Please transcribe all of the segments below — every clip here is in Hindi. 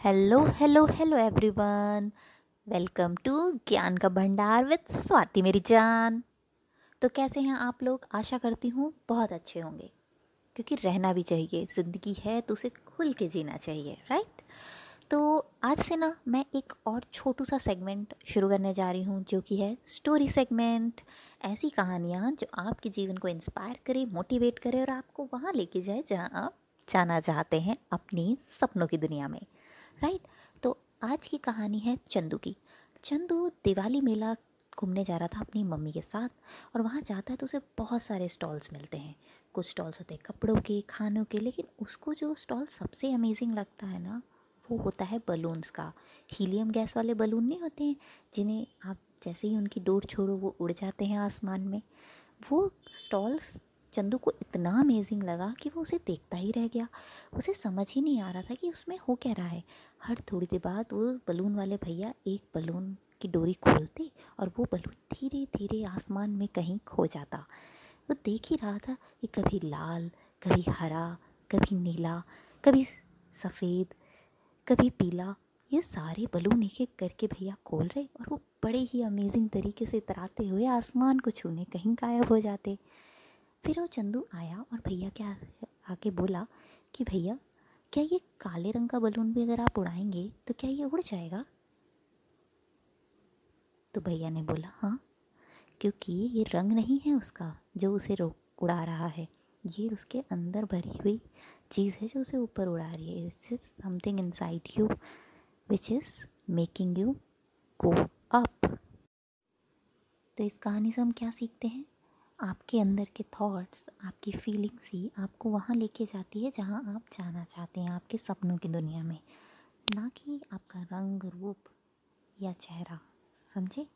Hello hello hello everyone welcome to Gyan ka Bhandar with Swati मेरी जान। तो कैसे हैं आप लोग? आशा करती हूँ बहुत अच्छे होंगे। क्योंकि रहना भी चाहिए, ज़िंदगी है तो उसे खुल के जीना चाहिए राइट तो आज से ना मैं एक और छोटू सा सेगमेंट शुरू करने जा रही हूँ, जो कि है स्टोरी सेगमेंट ऐसी कहानियाँ जो आपके जीवन को इंस्पायर करे मोटिवेट करे और आपको वहाँ लेके जाए जहाँ आप जाना चाहते हैं अपनी सपनों की दुनिया में। राइट तो आज की कहानी है चंदू की। चंदू दिवाली मेला घूमने जा रहा था अपनी मम्मी के साथ और वहाँ जाता है तो उसे बहुत सारे स्टॉल्स मिलते हैं। कुछ स्टॉल्स होते हैं कपड़ों के, खानों के, लेकिन उसको जो स्टॉल सबसे अमेजिंग लगता है ना, वो होता है बलून्स का। हीलियम गैस वाले बलून नहीं होते हैं, जिन्हें आप जैसे ही उनकी डोर छोड़ो वो उड़ जाते हैं आसमान में। वो स्टॉल्स चंदू को इतना अमेजिंग लगा कि वो उसे देखता ही रह गया। उसे समझ ही नहीं आ रहा था कि उसमें हो क्या रहा है। हर थोड़ी देर बाद वो बलून वाले भैया एक बलून की डोरी खोलते और वो बलून धीरे धीरे आसमान में कहीं खो जाता। वो देख ही रहा था कि कभी लाल, कभी हरा, कभी नीला, कभी सफ़ेद, कभी पीला। ये सारे बलून एक एक करके भैया खोल रहे और वो बड़े ही अमेजिंग तरीके से तराते हुए आसमान को छूने कहीं गायब हो जाते। फिर वो चंदू आया और भैया के आके बोला कि भैया, क्या ये काले रंग का बलून भी अगर आप उड़ाएँगे तो क्या ये उड़ जाएगा? तो भैया ने बोला हाँ क्योंकि ये रंग नहीं है उसका जो उसे रोक उड़ा रहा है। ये उसके अंदर भरी हुई चीज़ है जो उसे ऊपर उड़ा रही है। It's is something inside you which is making you go up तो इस कहानी से हम क्या सीखते हैं? आपके अंदर के थॉट्स आपकी फीलिंग्स ही आपको वहाँ लेके जाती है जहाँ आप जाना चाहते हैं, आपके सपनों की दुनिया में। ना कि आपका रंग, रूप या चेहरा, समझे?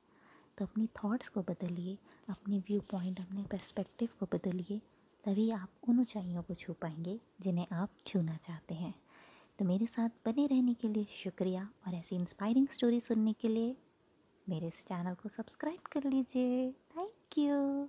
तो अपनी थॉट्स को बदलिए, अपने व्यू पॉइंट अपने पर्सपेक्टिव को बदलिए, तभी आप उन ऊंचाइयों को छू पाएँगे जिन्हें आप छूना चाहते हैं। तो मेरे साथ बने रहने के लिए शुक्रिया और ऐसी इंस्पायरिंग स्टोरी सुनने के लिए मेरे इस चैनल को सब्सक्राइब कर लीजिए। Thank you